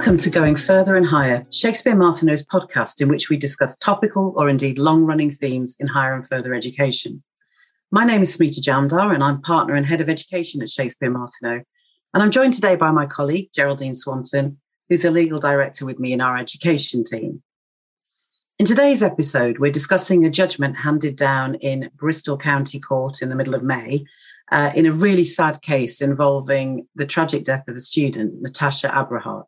Welcome to Going Further and Higher, Shakespeare Martineau's podcast in which we discuss topical or indeed long running themes in higher and further education. My name is Smita Jamdar, and I'm partner and head of education at Shakespeare Martineau. And I'm joined today by my colleague, Geraldine Swanton, who's a legal director with me in our education team. In today's episode, we're discussing a judgment handed down in Bristol County Court in the middle of May uh, in a really sad case involving the tragic death of a student, Natasha Abrahart.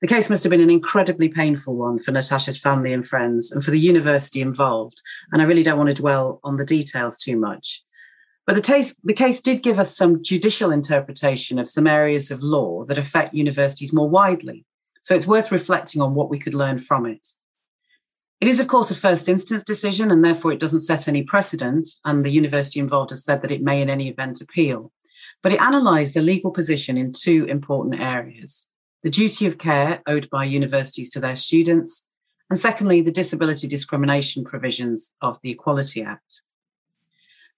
The case must have been an incredibly painful one for Natasha's family and friends and for the university involved. And I really don't want to dwell on the details too much. But the, case, the case did give us some judicial interpretation of some areas of law that affect universities more widely. So it's worth reflecting on what we could learn from it. It is, of course, a first instance decision, and therefore it doesn't set any precedent. And the university involved has said that it may, in any event, appeal. But it analysed the legal position in two important areas the duty of care owed by universities to their students, and secondly, the disability discrimination provisions of the Equality Act.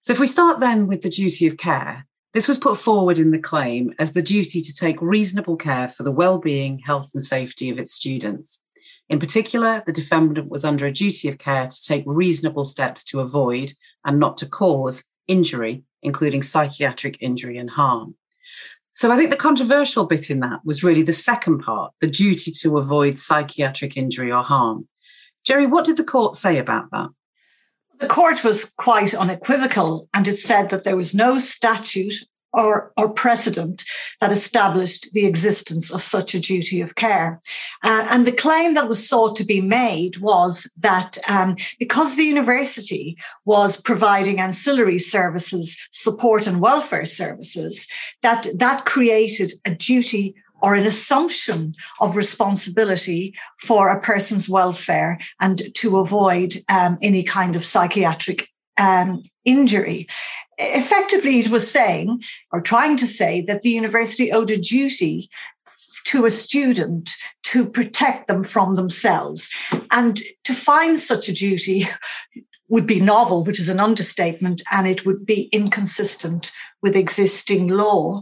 So, if we start then with the duty of care, this was put forward in the claim as the duty to take reasonable care for the well-being, health, and safety of its students. In particular, the defendant was under a duty of care to take reasonable steps to avoid and not to cause injury, including psychiatric injury and harm. So I think the controversial bit in that was really the second part, the duty to avoid psychiatric injury or harm. Jerry, what did the court say about that? The court was quite unequivocal and it said that there was no statute or, or precedent that established the existence of such a duty of care. Uh, and the claim that was sought to be made was that um, because the university was providing ancillary services, support and welfare services, that that created a duty or an assumption of responsibility for a person's welfare and to avoid um, any kind of psychiatric um, injury. Effectively, it was saying, or trying to say, that the university owed a duty to a student to protect them from themselves. And to find such a duty would be novel, which is an understatement, and it would be inconsistent with existing law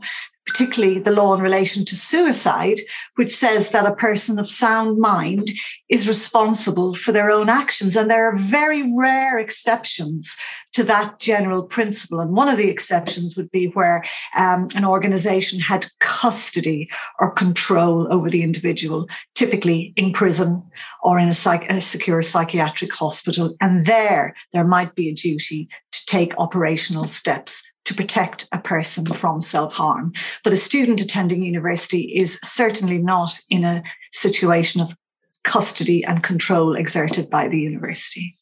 particularly the law in relation to suicide, which says that a person of sound mind is responsible for their own actions. And there are very rare exceptions to that general principle. And one of the exceptions would be where um, an organization had custody or control over the individual, typically in prison or in a, psych- a secure psychiatric hospital. And there, there might be a duty to take operational steps to protect a person from self harm. But a student attending university is certainly not in a situation of custody and control exerted by the university.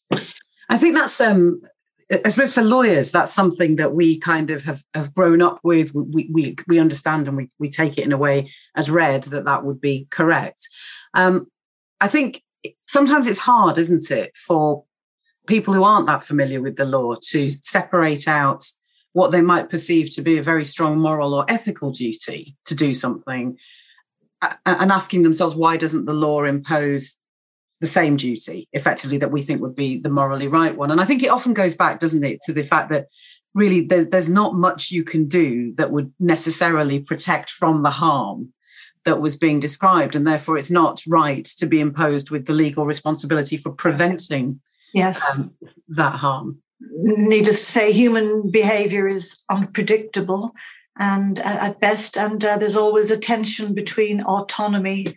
I think that's um, I suppose for lawyers, that's something that we kind of have, have grown up with. We, we, we understand and we, we take it in a way as read that that would be correct. Um, I think sometimes it's hard, isn't it, for people who aren't that familiar with the law to separate out what they might perceive to be a very strong moral or ethical duty to do something and asking themselves why doesn't the law impose the same duty effectively that we think would be the morally right one? And i think it often goes back doesn't it to the fact that really there's not much you can do that would necessarily protect from the harm that was being described and therefore it's not right to be imposed with the legal responsibility for preventing yes. um, that harm needless to say, human behavior is unpredictable and uh, at best, and uh, there's always a tension between autonomy.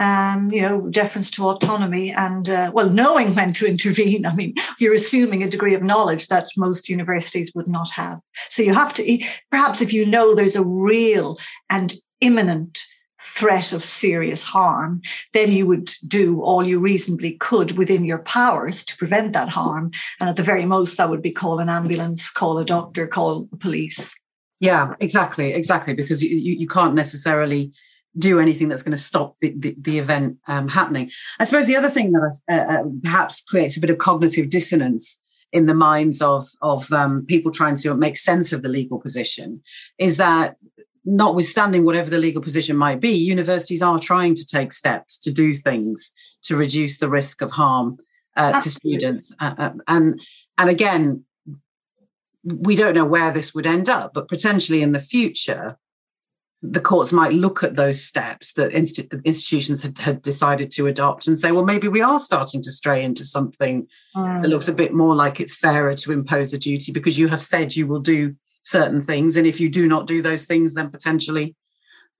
Um, you know, deference to autonomy and, uh, well, knowing when to intervene. I mean, you're assuming a degree of knowledge that most universities would not have. So you have to, perhaps if you know there's a real and imminent threat of serious harm, then you would do all you reasonably could within your powers to prevent that harm. And at the very most, that would be call an ambulance, call a doctor, call the police. Yeah, exactly, exactly, because you, you, can't necessarily do anything that's going to stop the, the, the event um, happening. I suppose the other thing that uh, uh, perhaps creates a bit of cognitive dissonance in the minds of of um, people trying to make sense of the legal position is that notwithstanding whatever the legal position might be, universities are trying to take steps to do things to reduce the risk of harm uh, to students. Uh, uh, and and again, we don't know where this would end up, but potentially in the future, the courts might look at those steps that institutions had, had, decided to adopt and say, well, maybe we are starting to stray into something mm. that looks a bit more like it's fairer to impose a duty because you have said you will do certain things. And if you do not do those things, then potentially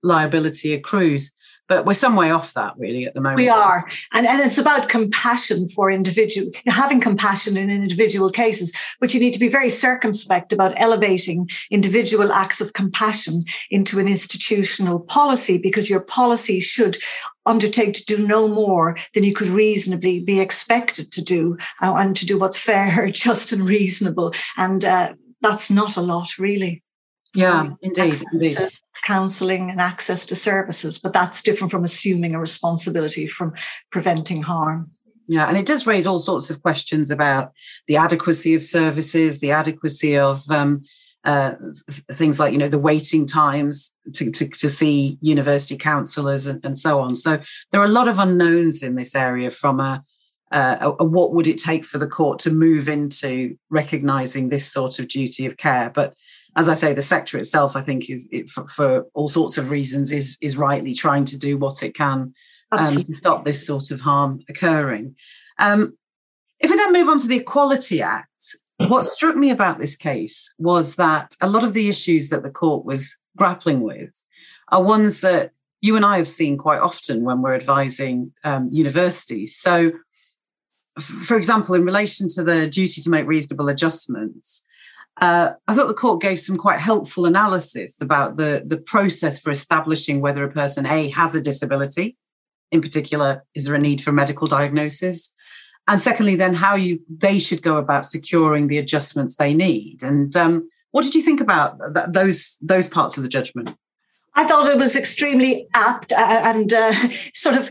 liability accrues but we're some way off that really at the moment. We are. And, and it's about compassion for individual, having compassion in individual cases, but you need to be very circumspect about elevating individual acts of compassion into an institutional policy because your policy should undertake to do no more than you could reasonably be expected to do uh, and to do what's fair, just and reasonable. And uh, that's not a lot, really. Yeah, indeed, indeed. Counselling and access to services, but that's different from assuming a responsibility from preventing harm. Yeah, and it does raise all sorts of questions about the adequacy of services, the adequacy of um, uh, things like you know the waiting times to, to, to see university counsellors and, and, so on. So there are a lot of unknowns in this area from a, a, a what would it take for the court to move into recognising this sort of duty of care, but as I say, the sector itself, I think, is it, for, for, all sorts of reasons, is is rightly trying to do what it can um, to stop this sort of harm occurring. Um, if we then move on to the Equality Act, what struck me about this case was that a lot of the issues that the court was grappling with are ones that you and I have seen quite often when we're advising um, universities. So, for example, in relation to the duty to make reasonable adjustments, uh, I thought the court gave some quite helpful analysis about the, the process for establishing whether a person A has a disability. In particular, is there a need for medical diagnosis? And secondly, then how you they should go about securing the adjustments they need. And um, what did you think about th- those those parts of the judgment? I thought it was extremely apt uh, and uh, sort of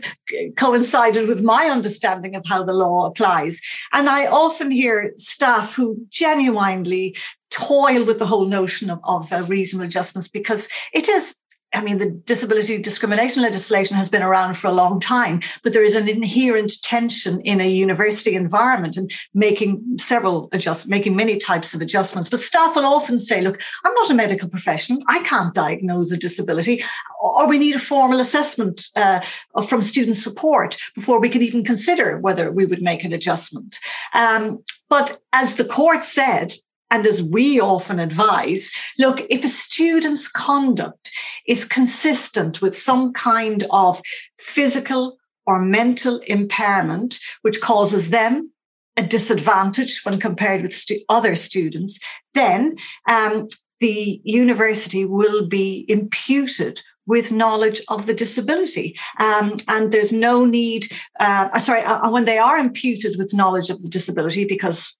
coincided with my understanding of how the law applies. And I often hear staff who genuinely toil with the whole notion of, of uh, reasonable adjustments because it is I mean, the disability discrimination legislation has been around for a long time, but there is an inherent tension in a university environment and making several adjustments, making many types of adjustments. But staff will often say, look, I'm not a medical professional. I can't diagnose a disability, or we need a formal assessment uh, from student support before we can even consider whether we would make an adjustment. Um, but as the court said, and as we often advise, look, if a student's conduct is consistent with some kind of physical or mental impairment, which causes them a disadvantage when compared with stu- other students, then um, the university will be imputed with knowledge of the disability. Um, and there's no need, uh, sorry, uh, when they are imputed with knowledge of the disability, because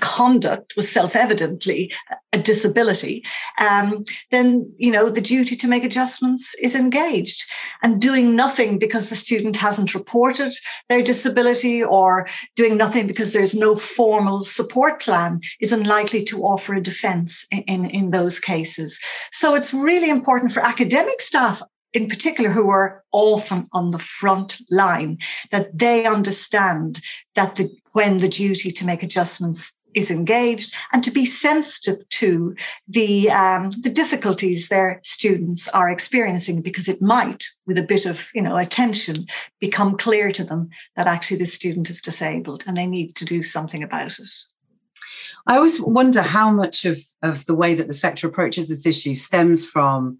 conduct was self-evidently a disability, um, then you know the duty to make adjustments is engaged. And doing nothing because the student hasn't reported their disability or doing nothing because there's no formal support plan is unlikely to offer a defence in, in, in those cases. So it's really important for academic staff in particular who are often on the front line that they understand that the when the duty to make adjustments is engaged and to be sensitive to the um, the difficulties their students are experiencing because it might with a bit of you know attention become clear to them that actually the student is disabled and they need to do something about it. I always wonder how much of, of the way that the sector approaches this issue stems from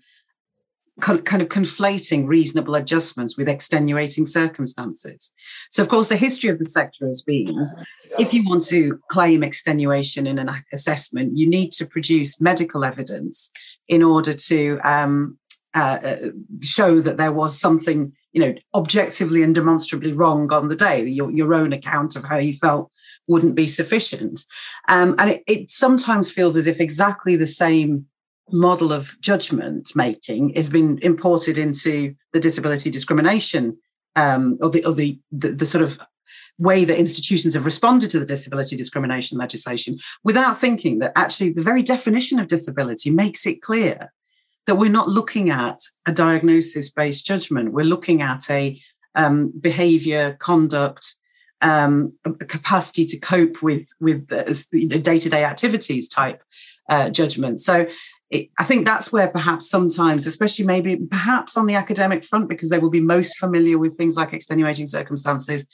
kind of conflating reasonable adjustments with extenuating circumstances. So, of course, the history of the sector has been if you want to claim extenuation in an assessment, you need to produce medical evidence in order to um, uh, uh, show that there was something, you know, objectively and demonstrably wrong on the day. Your, your own account of how you felt wouldn't be sufficient. Um, and it, it sometimes feels as if exactly the same model of judgment making has been imported into the disability discrimination um, or, the, or the, the, the sort of way that institutions have responded to the disability discrimination legislation without thinking that actually the very definition of disability makes it clear that we're not looking at a diagnosis based judgment. We're looking at a um, behavior conduct um, a capacity to cope with with day to day activities type uh, judgment. So it, I think that's where perhaps sometimes, especially maybe perhaps on the academic front, because they will be most familiar with things like extenuating circumstances,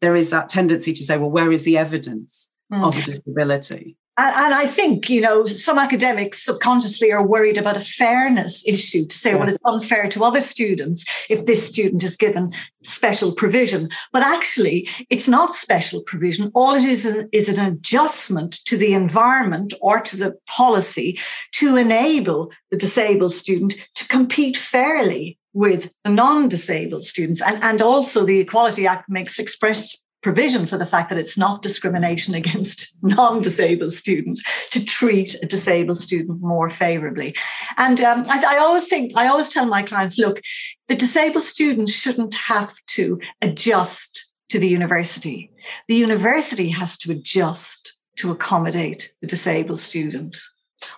there is that tendency to say, well, where is the evidence mm. of a disability? And, and, I think, you know, some academics subconsciously are worried about a fairness issue to say, yeah. well, it's unfair to other students if this student is given special provision. But actually, it's not special provision. All it is is an adjustment to the environment or to the policy to enable the disabled student to compete fairly with the non-disabled students. And, and also the Equality Act makes express provision for the fact that it's not discrimination against non-disabled students to treat a disabled student more favorably. And um, I, I, always think i always tell my clients look the disabled student shouldn't have to adjust to the university. The university has to adjust to accommodate the disabled student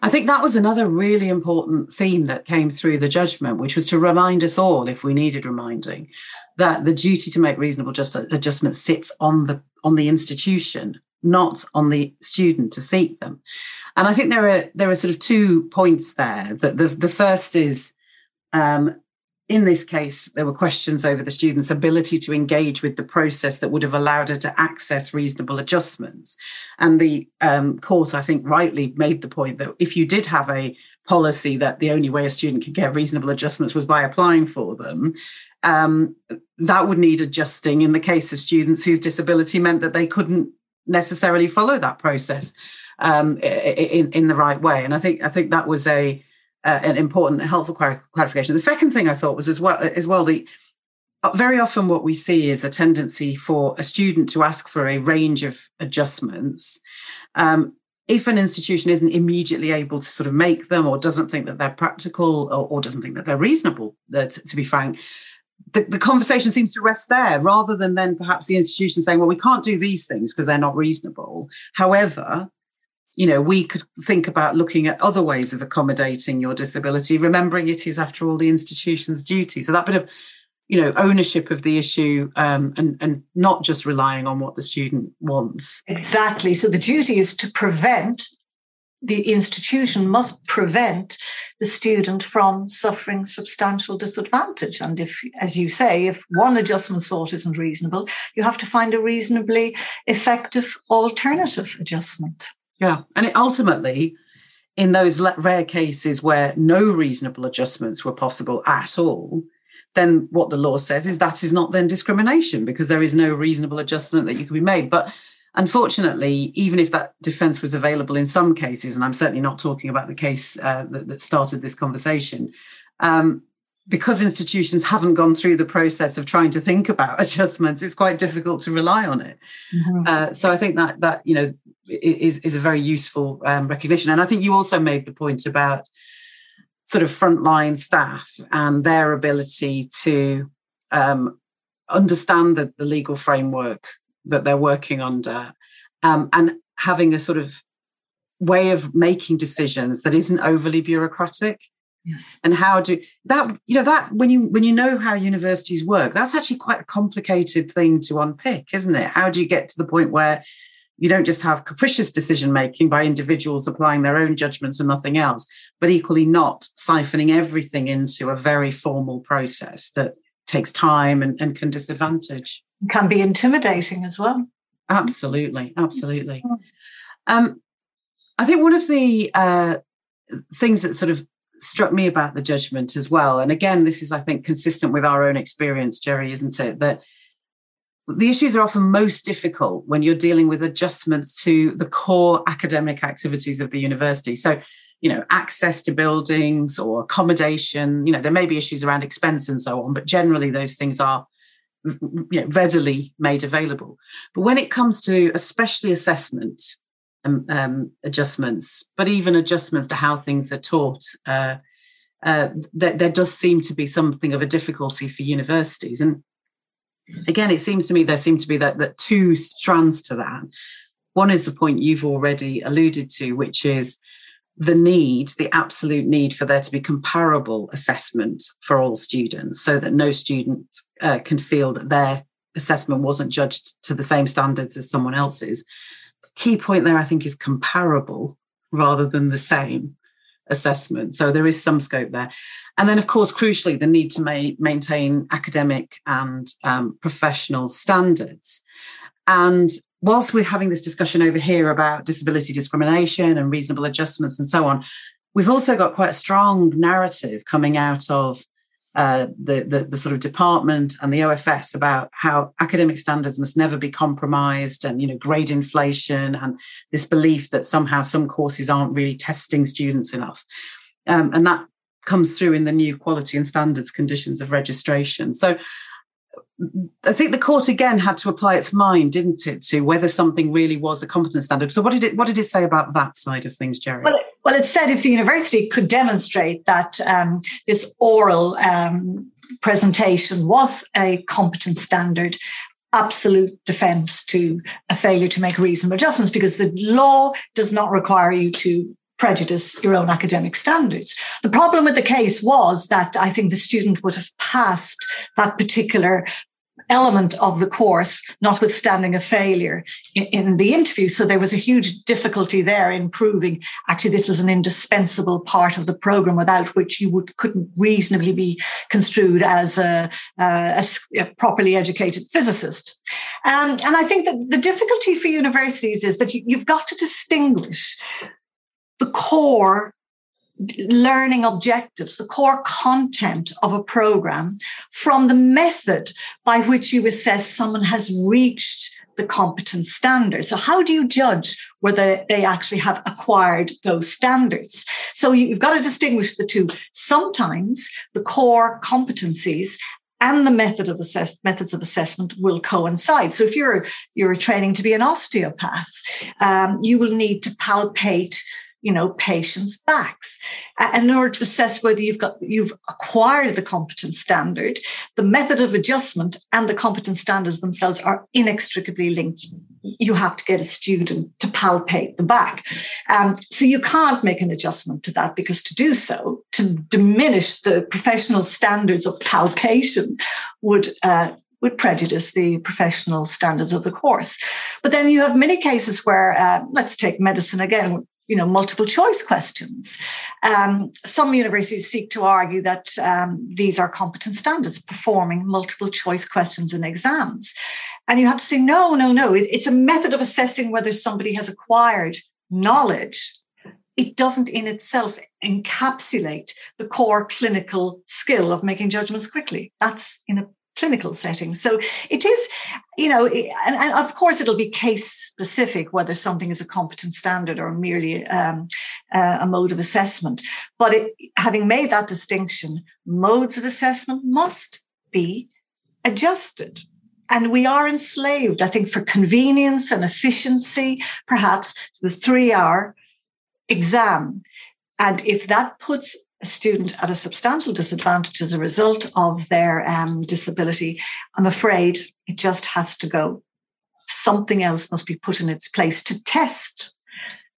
I think that was another really important theme that came through the judgment, which was to remind us all, if we needed reminding, that the duty to make reasonable just adjustments sits on the on the institution, not on the student to seek them. And I think there are there are sort of two points there. That the the first is um, in this case, there were questions over the student's ability to engage with the process that would have allowed her to access reasonable adjustments. And the um, court, I think, rightly made the point that if you did have a policy that the only way a student could get reasonable adjustments was by applying for them, um, that would need adjusting in the case of students whose disability meant that they couldn't necessarily follow that process um, in, in the right way. And I think I think that was a uh, an important helpful clarification. The second thing I thought was as well as well the uh, very often what we see is a tendency for a student to ask for a range of adjustments. Um, if an institution isn't immediately able to sort of make them or doesn't think that they're practical or, or doesn't think that they're reasonable, uh, to, to, be frank, the, the, conversation seems to rest there rather than then perhaps the institution saying, well, we can't do these things because they're not reasonable. However, you know, we could think about looking at other ways of accommodating your disability, remembering it is, after all, the institution's duty. So that bit of, you know, ownership of the issue um, and, and not just relying on what the student wants. Exactly. So the duty is to prevent, the institution must prevent the student from suffering substantial disadvantage. And if, as you say, if one adjustment sort isn't reasonable, you have to find a reasonably effective alternative adjustment. Yeah. And it ultimately, in those rare cases where no reasonable adjustments were possible at all, then what the law says is that is not then discrimination because there is no reasonable adjustment that you can be made. But unfortunately, even if that defense was available in some cases, and I'm certainly not talking about the case uh, that, that, started this conversation, um, because institutions haven't gone through the process of trying to think about adjustments, it's quite difficult to rely on it. Mm-hmm. Uh, so I think that that you know is, is a very useful um, recognition. And I think you also made the point about sort of frontline staff and their ability to um, understand the, the, legal framework that they're working under um, and having a sort of way of making decisions that isn't overly bureaucratic. Yes. And how do that, you know, that when you when you know how universities work, that's actually quite a complicated thing to unpick, isn't it? How do you get to the point where you don't just have capricious decision making by individuals applying their own judgments and nothing else, but equally not siphoning everything into a very formal process that takes time and, and can disadvantage. Can be intimidating as well. Absolutely, absolutely. Mm-hmm. Um, I think one of the uh, things that sort of struck me about the judgment as well, and again, this is, I think, consistent with our own experience, Jerry, isn't it? That the issues are often most difficult when you're dealing with adjustments to the core academic activities of the university. So, you know, access to buildings or accommodation, you know, there may be issues around expense and so on, but generally those things are you know, readily made available. But when it comes to especially assessment um, um, adjustments, but even adjustments to how things are taught, uh, uh, there, there does seem to be something of a difficulty for universities. And again, it seems to me there seem to be that, that two strands to that. One is the point you've already alluded to, which is the need, the absolute need for there to be comparable assessment for all students so that no student uh, can feel that their assessment wasn't judged to the same standards as someone else's. Key point there, I think, is comparable rather than the same. assessment. So there is some scope there. And then, of course, crucially, the need to ma- maintain academic and um, professional standards. And whilst we're having this discussion over here about disability discrimination and reasonable adjustments and so on, we've also got quite a strong narrative coming out of uh, the, the, the sort of department and the OFS about how academic standards must never be compromised, and you know grade inflation, and this belief that somehow some courses aren't really testing students enough, um, and that comes through in the new quality and standards conditions of registration. So. I think the court again had to apply its mind, didn't it, to whether something really was a competence standard. So, what did it what did it say about that side of things, Jerry? Well, well, it said if the university could demonstrate that um, this oral um, presentation was a competence standard, absolute defense to a failure to make reasonable adjustments because the law does not require you to prejudice your own academic standards. The problem with the case was that I think the student would have passed that particular element of the course, notwithstanding a failure in, in, the interview. So there was a huge difficulty there in proving actually this was an indispensable part of the program without which you would couldn't reasonably be construed as a, a, a properly educated physicist. Um, and I think that the difficulty for universities is that you, you've got to distinguish the core learning objectives, the core content of a program, from the method by which you assess someone has reached the competence standards. So, how do you judge whether they actually have acquired those standards? So, you've got to distinguish the two. Sometimes the core competencies and the method of assess- methods of assessment will coincide. So if you're you're training to be an osteopath, um, you will need to palpate you know patients' backs. And in order to assess whether you've got you've acquired the competence standard, the method of adjustment and the competence standards themselves are inextricably linked. You have to get a student to palpate the back. Um, so you can't make an adjustment to that because to do so, to diminish the professional standards of palpation would uh, would prejudice the professional standards of the course. But then you have many cases where, uh, let's take medicine again, you know, multiple choice questions. Um, some universities seek to argue that um, these are competence standards, performing multiple choice questions in exams. And you have to say, no, no, no. It, it's a method of assessing whether somebody has acquired knowledge. It doesn't in itself encapsulate the core clinical skill of making judgments quickly. That's in a clinical setting. So it is, you know, and, and, of course it'll be case specific whether something is a competence standard or merely um, uh, a mode of assessment. But it, having made that distinction, modes of assessment must be adjusted. And we are enslaved, I think, for convenience and efficiency, perhaps the three hour exam. And if that puts a student at a substantial disadvantage as a result of their um, disability, I'm afraid it just has to go. Something else must be put in its place to test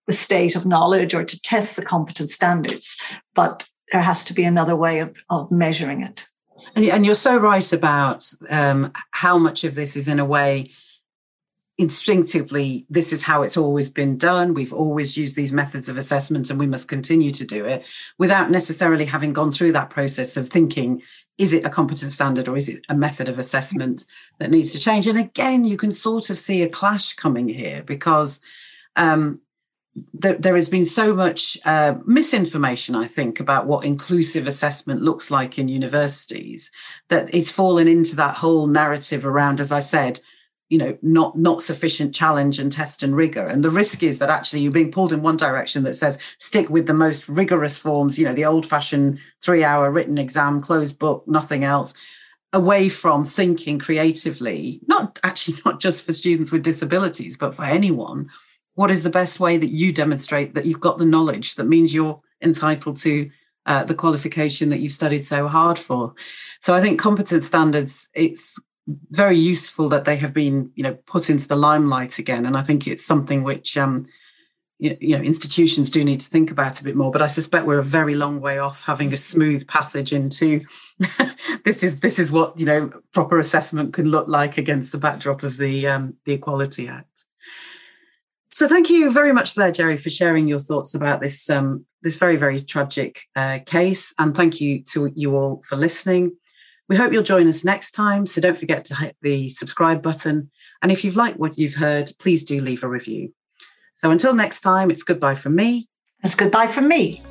the state of knowledge or to test the competence standards. But there has to be another way of, of measuring it. And, you're so right about um, how much of this is, in a way, instinctively this is how it's always been done. We've always used these methods of assessment and we must continue to do it without necessarily having gone through that process of thinking is it a competence standard or is it a method of assessment that needs to change? And again you can sort of see a clash coming here because um, there, there, has been so much uh, misinformation, I think, about what inclusive assessment looks like in universities that it's fallen into that whole narrative around, as I said, you know not not sufficient challenge and test and rigor. And the risk is that actually you're being pulled in one direction that says stick with the most rigorous forms you know the old fashioned 3 hour written exam closed book nothing else away from thinking creatively not actually not just for students with disabilities but for anyone. What is the best way that you demonstrate that you've got the knowledge that means you're entitled to uh, the qualification that you've studied so hard for? So i think competence standards it's very useful that they have been you know put into the limelight again. And i think it's something which um you, know institutions do need to think about a bit more. But i suspect we're a very long way off having a smooth passage into this is this is what you know proper assessment can look like against the backdrop of the um the equality act. So thank you very much there, Jerry, for sharing your thoughts about this um, this very very tragic uh, case, and thank you to you all for listening. We hope you'll join us next time. So don't forget to hit the subscribe button, and if you've liked what you've heard, please do leave a review. So until next time, it's goodbye from me. It's goodbye from me.